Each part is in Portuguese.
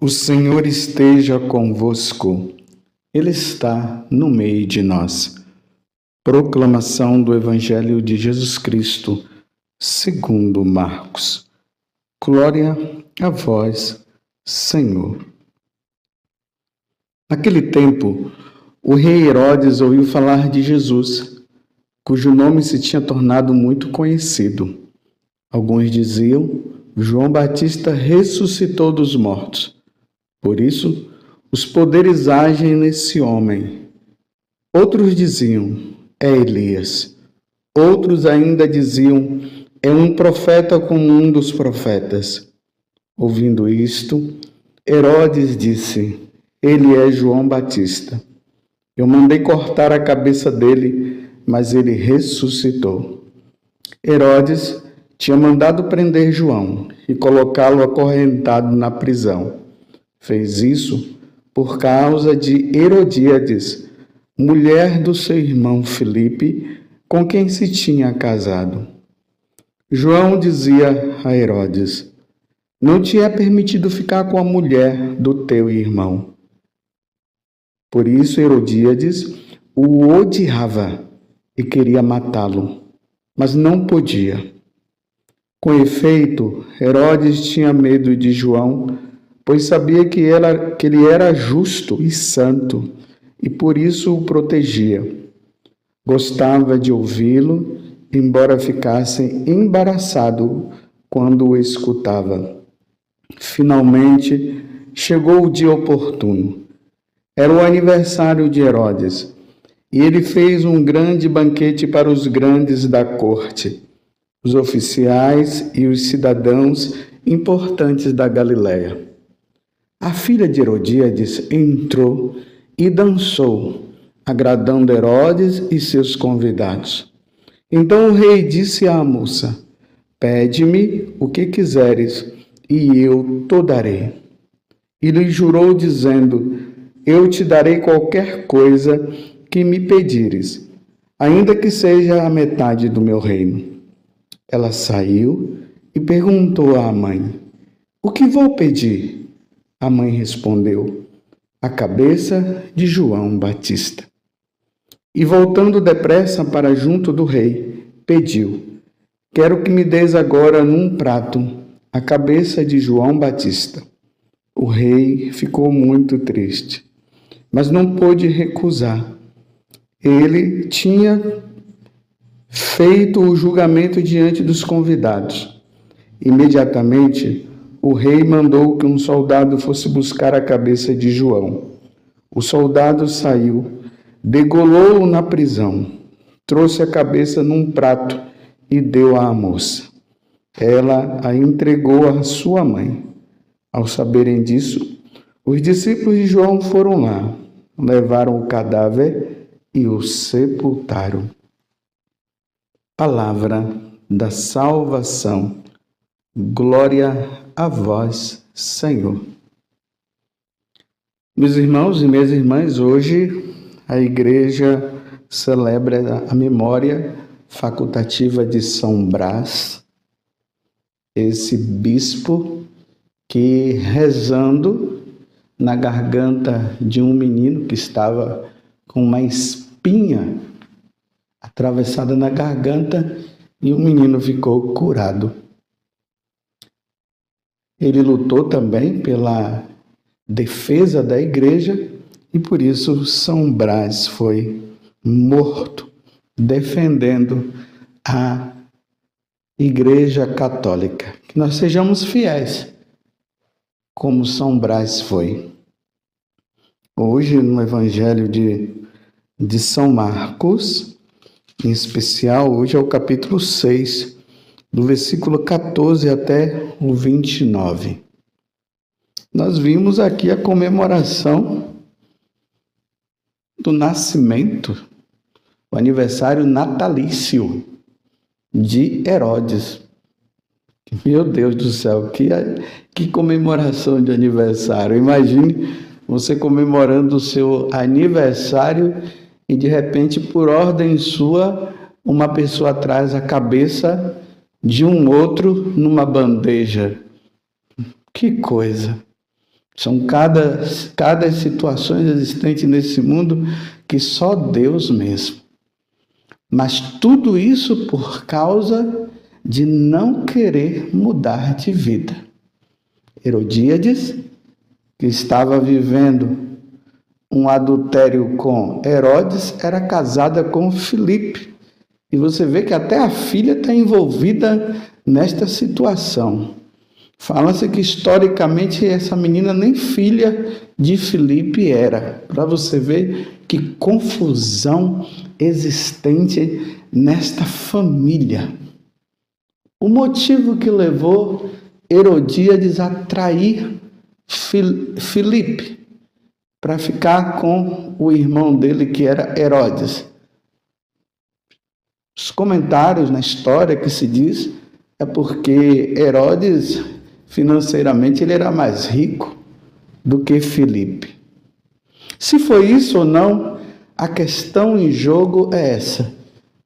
O Senhor esteja convosco, Ele está no meio de nós. Proclamação do Evangelho de Jesus Cristo, segundo Marcos. Glória a vós, Senhor. Naquele tempo, o rei Herodes ouviu falar de Jesus, cujo nome se tinha tornado muito conhecido. Alguns diziam: João Batista ressuscitou dos mortos. Por isso, os poderes agem nesse homem. Outros diziam, é Elias. Outros ainda diziam, é um profeta como um dos profetas. Ouvindo isto, Herodes disse, ele é João Batista. Eu mandei cortar a cabeça dele, mas ele ressuscitou. Herodes tinha mandado prender João e colocá-lo acorrentado na prisão. Fez isso por causa de Herodíades, mulher do seu irmão Filipe, com quem se tinha casado. João dizia a Herodes: Não te é permitido ficar com a mulher do teu irmão. Por isso Herodíades o odiava e queria matá-lo, mas não podia. Com efeito, Herodes tinha medo de João pois sabia que, ela, que ele era justo e santo e por isso o protegia. Gostava de ouvi-lo, embora ficasse embaraçado quando o escutava. Finalmente chegou o dia oportuno. Era o aniversário de Herodes e ele fez um grande banquete para os grandes da corte, os oficiais e os cidadãos importantes da Galiléia. A filha de Herodíades entrou e dançou, agradando Herodes e seus convidados. Então o rei disse à moça: Pede-me o que quiseres, e eu te darei. E lhe jurou, dizendo: Eu te darei qualquer coisa que me pedires, ainda que seja a metade do meu reino. Ela saiu e perguntou à mãe: O que vou pedir? A mãe respondeu: A cabeça de João Batista. E voltando depressa para junto do rei, pediu: Quero que me des agora num prato a cabeça de João Batista. O rei ficou muito triste, mas não pôde recusar. Ele tinha feito o julgamento diante dos convidados. Imediatamente, o rei mandou que um soldado fosse buscar a cabeça de João. O soldado saiu, degolou-o na prisão, trouxe a cabeça num prato e deu à moça. Ela a entregou à sua mãe. Ao saberem disso, os discípulos de João foram lá, levaram o cadáver e o sepultaram. Palavra da salvação. Glória a vós, Senhor. Meus irmãos e minhas irmãs, hoje a igreja celebra a memória facultativa de São Brás, esse bispo que rezando na garganta de um menino que estava com uma espinha atravessada na garganta e o menino ficou curado. Ele lutou também pela defesa da igreja e por isso São Brás foi morto defendendo a Igreja Católica. Que nós sejamos fiéis, como São Brás foi. Hoje, no Evangelho de, de São Marcos, em especial, hoje é o capítulo 6, do versículo 14 até o 29. Nós vimos aqui a comemoração do nascimento, o aniversário natalício de Herodes. Meu Deus do céu, que, que comemoração de aniversário. Imagine você comemorando o seu aniversário e de repente, por ordem sua, uma pessoa traz a cabeça de um outro numa bandeja. Que coisa! São cada, cada situações existentes nesse mundo que só Deus mesmo. Mas tudo isso por causa de não querer mudar de vida. Herodíades, que estava vivendo um adultério com Herodes, era casada com Filipe. E você vê que até a filha está envolvida nesta situação. Fala-se que historicamente essa menina nem filha de Filipe era. Para você ver que confusão existente nesta família. O motivo que levou Herodíades a trair Filipe para ficar com o irmão dele que era Herodes. Os comentários na história que se diz é porque Herodes financeiramente ele era mais rico do que Filipe. Se foi isso ou não, a questão em jogo é essa.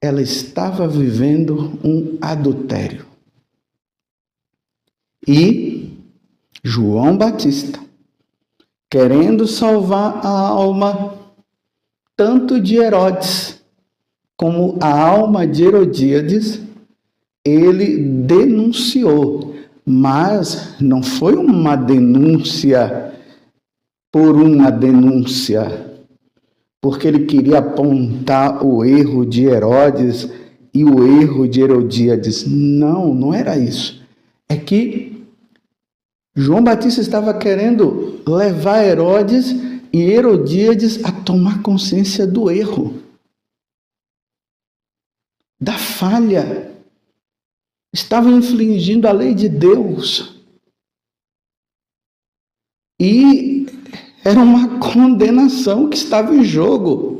Ela estava vivendo um adultério. E João Batista, querendo salvar a alma tanto de Herodes como a alma de Herodíades, ele denunciou mas não foi uma denúncia por uma denúncia, porque ele queria apontar o erro de Herodes e o erro de Herodíades. Não, não era isso. É que João Batista estava querendo levar Herodes e Herodíades a tomar consciência do erro, da falha estavam infringindo a lei de Deus. E era uma condenação que estava em jogo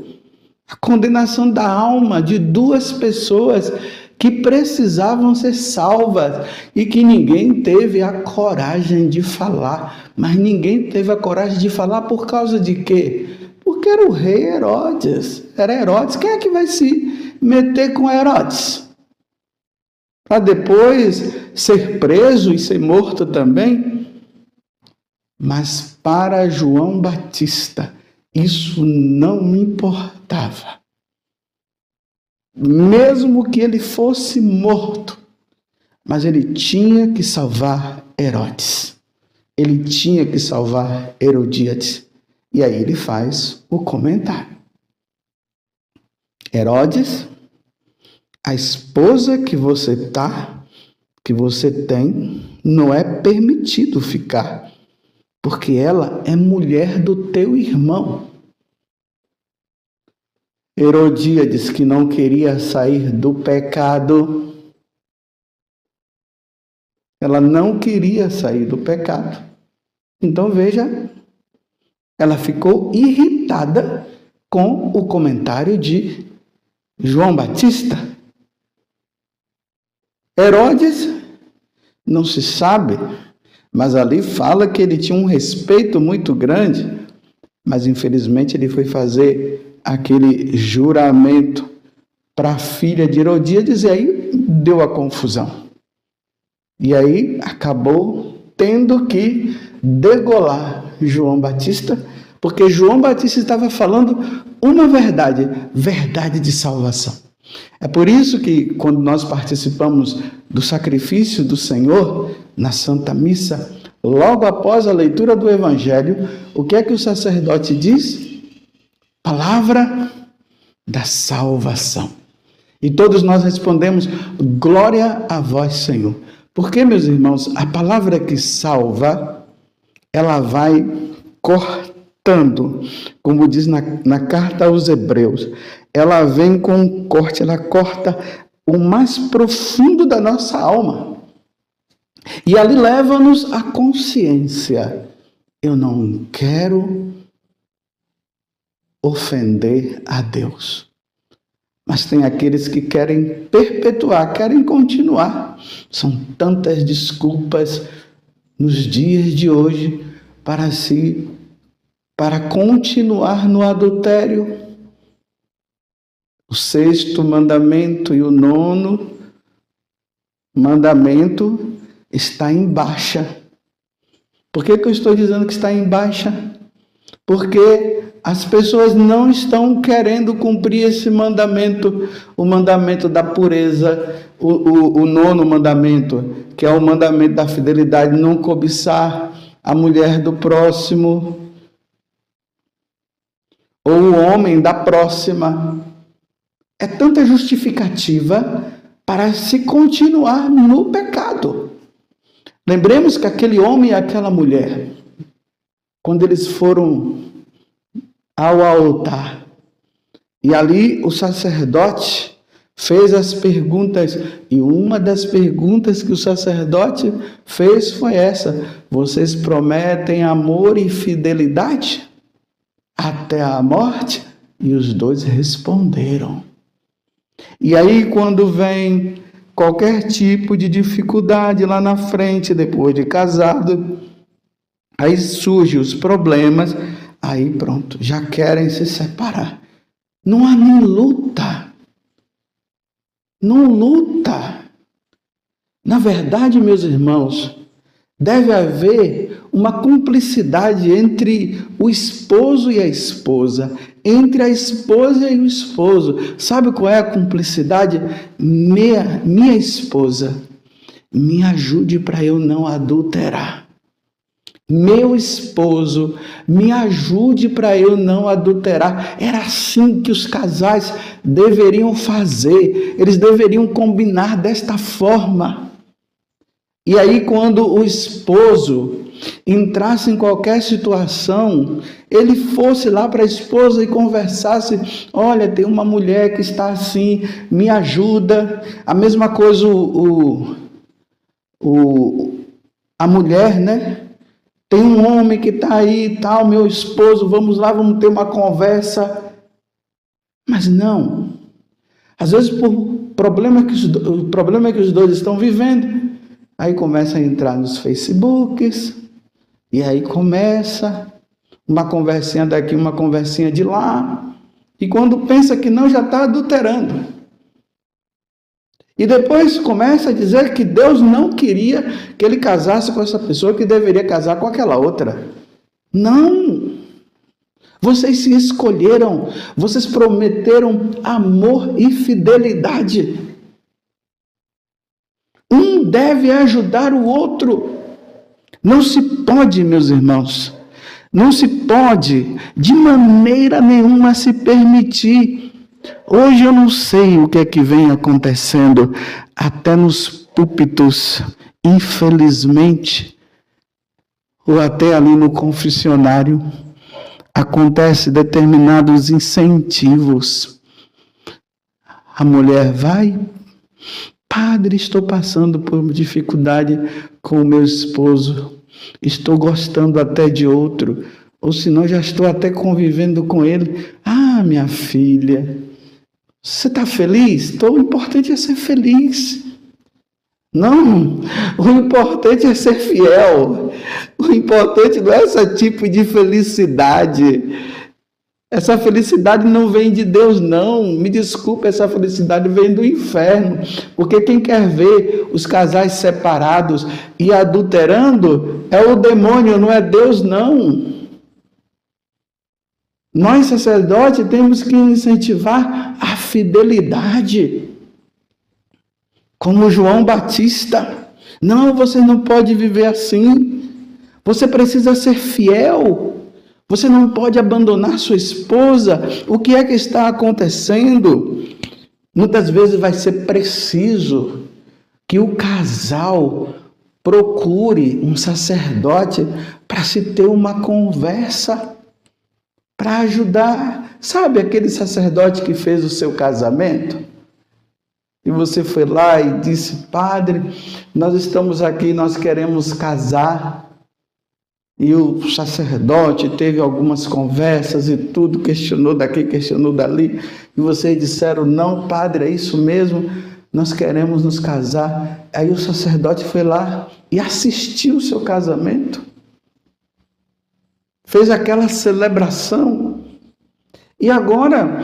a condenação da alma de duas pessoas que precisavam ser salvas e que ninguém teve a coragem de falar. Mas ninguém teve a coragem de falar por causa de quê? Porque era o rei Herodes. Era Herodes. Quem é que vai se meter com Herodes? para depois ser preso e ser morto também. Mas para João Batista, isso não importava. Mesmo que ele fosse morto, mas ele tinha que salvar Herodes. Ele tinha que salvar Herodíades. E aí ele faz o comentário. Herodes a esposa que você tá, que você tem, não é permitido ficar, porque ela é mulher do teu irmão. Herodíades, que não queria sair do pecado, ela não queria sair do pecado. Então veja, ela ficou irritada com o comentário de João Batista. Herodes, não se sabe, mas ali fala que ele tinha um respeito muito grande, mas infelizmente ele foi fazer aquele juramento para a filha de Herodíades e aí deu a confusão. E aí acabou tendo que degolar João Batista, porque João Batista estava falando uma verdade, verdade de salvação. É por isso que, quando nós participamos do sacrifício do Senhor na Santa Missa, logo após a leitura do Evangelho, o que é que o sacerdote diz? Palavra da salvação. E todos nós respondemos: Glória a vós, Senhor. Porque, meus irmãos, a palavra que salva, ela vai cortando, como diz na, na carta aos Hebreus, ela vem com um corte, ela corta o mais profundo da nossa alma. E ali leva-nos à consciência. Eu não quero ofender a Deus. Mas tem aqueles que querem perpetuar, querem continuar. São tantas desculpas nos dias de hoje para si para continuar no adultério, o sexto mandamento e o nono mandamento está em baixa. Por que, que eu estou dizendo que está em baixa? Porque as pessoas não estão querendo cumprir esse mandamento, o mandamento da pureza, o, o, o nono mandamento, que é o mandamento da fidelidade, não cobiçar a mulher do próximo ou o homem da próxima. É tanta justificativa para se continuar no pecado. Lembremos que aquele homem e aquela mulher, quando eles foram ao altar, e ali o sacerdote fez as perguntas, e uma das perguntas que o sacerdote fez foi essa: Vocês prometem amor e fidelidade até a morte? E os dois responderam. E aí, quando vem qualquer tipo de dificuldade lá na frente, depois de casado, aí surgem os problemas, aí pronto, já querem se separar. Não há nem luta. Não luta. Na verdade, meus irmãos, deve haver uma cumplicidade entre o esposo e a esposa, entre a esposa e o esposo. Sabe qual é a cumplicidade? Minha, minha esposa, me ajude para eu não adulterar. Meu esposo, me ajude para eu não adulterar. Era assim que os casais deveriam fazer, eles deveriam combinar desta forma. E aí, quando o esposo entrasse em qualquer situação, ele fosse lá para a esposa e conversasse: Olha, tem uma mulher que está assim, me ajuda. A mesma coisa o, o, a mulher, né? Tem um homem que está aí tal, meu esposo, vamos lá, vamos ter uma conversa. Mas não. Às vezes, por problema que os, o problema que os dois estão vivendo, aí começa a entrar nos Facebooks, e aí começa uma conversinha daqui, uma conversinha de lá. E quando pensa que não, já está adulterando. E depois começa a dizer que Deus não queria que ele casasse com essa pessoa, que deveria casar com aquela outra. Não! Vocês se escolheram, vocês prometeram amor e fidelidade. Um deve ajudar o outro. Não se pode, meus irmãos, não se pode de maneira nenhuma se permitir. Hoje eu não sei o que é que vem acontecendo até nos púlpitos, infelizmente, ou até ali no confessionário, acontece determinados incentivos. A mulher vai Padre, estou passando por dificuldade com o meu esposo. Estou gostando até de outro. Ou senão já estou até convivendo com ele. Ah, minha filha, você está feliz? Então, o importante é ser feliz. Não, o importante é ser fiel. O importante não é esse tipo de felicidade. Essa felicidade não vem de Deus, não. Me desculpe, essa felicidade vem do inferno. Porque quem quer ver os casais separados e adulterando é o demônio, não é Deus, não. Nós, sacerdotes, temos que incentivar a fidelidade. Como João Batista. Não, você não pode viver assim. Você precisa ser fiel. Você não pode abandonar sua esposa. O que é que está acontecendo? Muitas vezes vai ser preciso que o casal procure um sacerdote para se ter uma conversa, para ajudar. Sabe aquele sacerdote que fez o seu casamento? E você foi lá e disse: Padre, nós estamos aqui, nós queremos casar e o sacerdote teve algumas conversas e tudo, questionou daqui, questionou dali, e vocês disseram: não, padre, é isso mesmo, nós queremos nos casar. Aí o sacerdote foi lá e assistiu o seu casamento, fez aquela celebração, e agora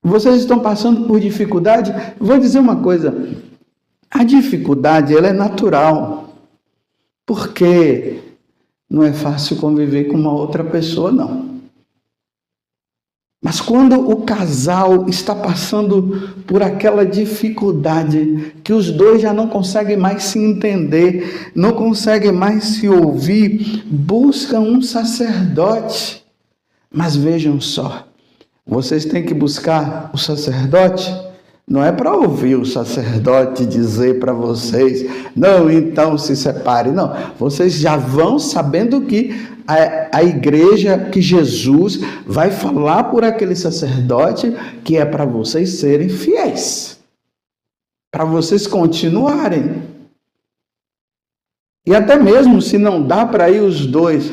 vocês estão passando por dificuldade. Vou dizer uma coisa: a dificuldade ela é natural, porque não é fácil conviver com uma outra pessoa, não. Mas quando o casal está passando por aquela dificuldade que os dois já não conseguem mais se entender, não conseguem mais se ouvir, buscam um sacerdote. Mas vejam só, vocês têm que buscar o sacerdote não é para ouvir o sacerdote dizer para vocês, não, então se separe. Não, vocês já vão sabendo que a, a igreja, que Jesus vai falar por aquele sacerdote que é para vocês serem fiéis, para vocês continuarem. E até mesmo se não dá para ir os dois,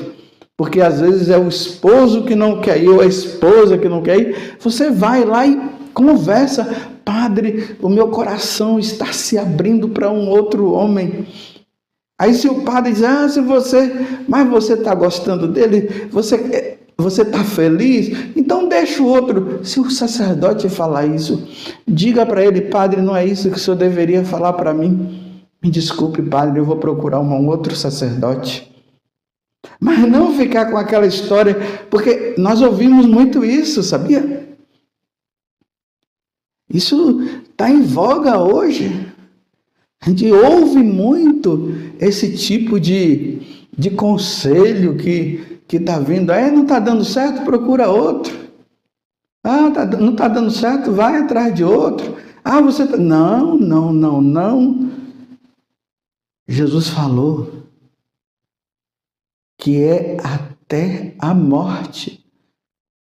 porque às vezes é o esposo que não quer ir ou a esposa que não quer ir, você vai lá e conversa Padre, o meu coração está se abrindo para um outro homem. Aí se o padre diz, ah, se você, mas você está gostando dele, você você está feliz? Então deixa o outro. Se o sacerdote falar isso, diga para ele, padre, não é isso que o senhor deveria falar para mim. Me desculpe, padre, eu vou procurar um outro sacerdote. Mas não ficar com aquela história, porque nós ouvimos muito isso, sabia? Isso está em voga hoje. A gente ouve muito esse tipo de, de conselho que está vindo. É, não está dando certo, procura outro. Ah, tá, não está dando certo, vai atrás de outro. Ah, você tá... Não, não, não, não. Jesus falou que é até a morte.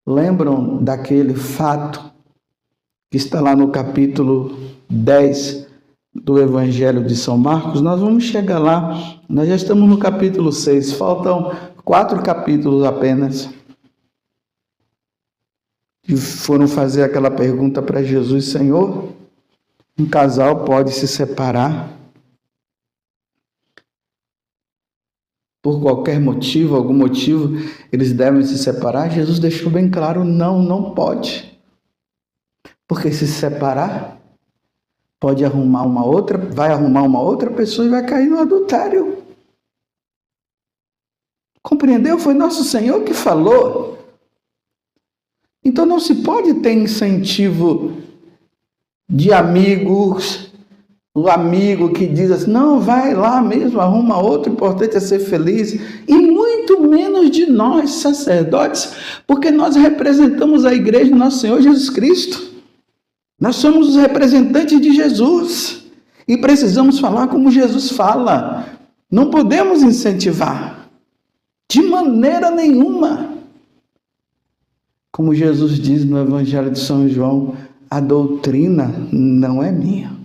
Lembram daquele fato que está lá no capítulo 10 do Evangelho de São Marcos, nós vamos chegar lá. Nós já estamos no capítulo 6, faltam quatro capítulos apenas. E foram fazer aquela pergunta para Jesus: Senhor, um casal pode se separar por qualquer motivo, algum motivo, eles devem se separar? Jesus deixou bem claro: não, não pode. Porque se separar, pode arrumar uma outra, vai arrumar uma outra pessoa e vai cair no adultério. Compreendeu? Foi nosso Senhor que falou. Então não se pode ter incentivo de amigos, o amigo que diz assim: não, vai lá mesmo, arruma outro, o importante é ser feliz. E muito menos de nós, sacerdotes, porque nós representamos a igreja do nosso Senhor Jesus Cristo. Nós somos os representantes de Jesus e precisamos falar como Jesus fala. Não podemos incentivar de maneira nenhuma. Como Jesus diz no Evangelho de São João, a doutrina não é minha.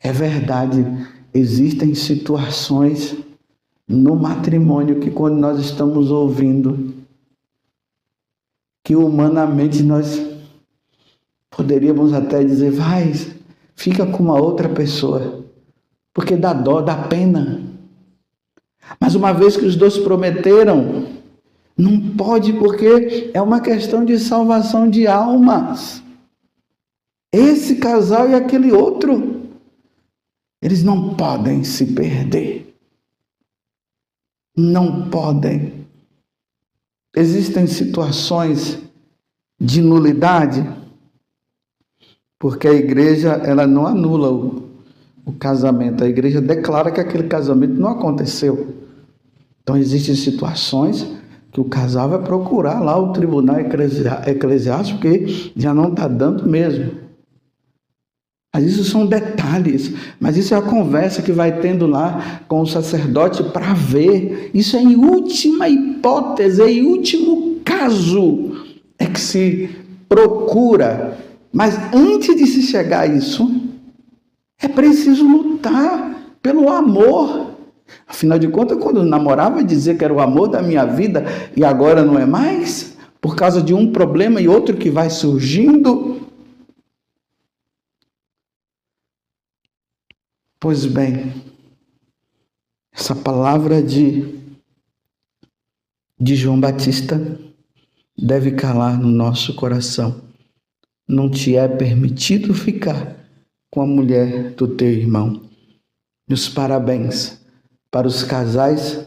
É verdade, existem situações no matrimônio que quando nós estamos ouvindo, que humanamente nós Poderíamos até dizer, vai, fica com uma outra pessoa, porque dá dó, dá pena. Mas uma vez que os dois prometeram, não pode, porque é uma questão de salvação de almas. Esse casal e aquele outro, eles não podem se perder. Não podem. Existem situações de nulidade porque a igreja ela não anula o, o casamento, a igreja declara que aquele casamento não aconteceu. Então existem situações que o casal vai procurar lá o tribunal eclesiástico porque já não está dando mesmo. Mas isso são detalhes, mas isso é a conversa que vai tendo lá com o sacerdote para ver. Isso é em última hipótese, é em último caso é que se procura mas antes de se chegar a isso, é preciso lutar pelo amor. Afinal de contas, quando eu namorava, dizia que era o amor da minha vida e agora não é mais, por causa de um problema e outro que vai surgindo. Pois bem, essa palavra de, de João Batista deve calar no nosso coração não te é permitido ficar com a mulher do teu irmão. Meus parabéns para os casais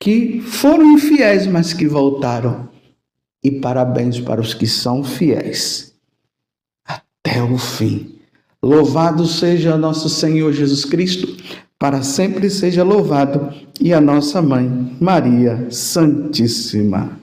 que foram infiéis, mas que voltaram. E parabéns para os que são fiéis até o fim. Louvado seja nosso Senhor Jesus Cristo, para sempre seja louvado, e a nossa mãe, Maria Santíssima.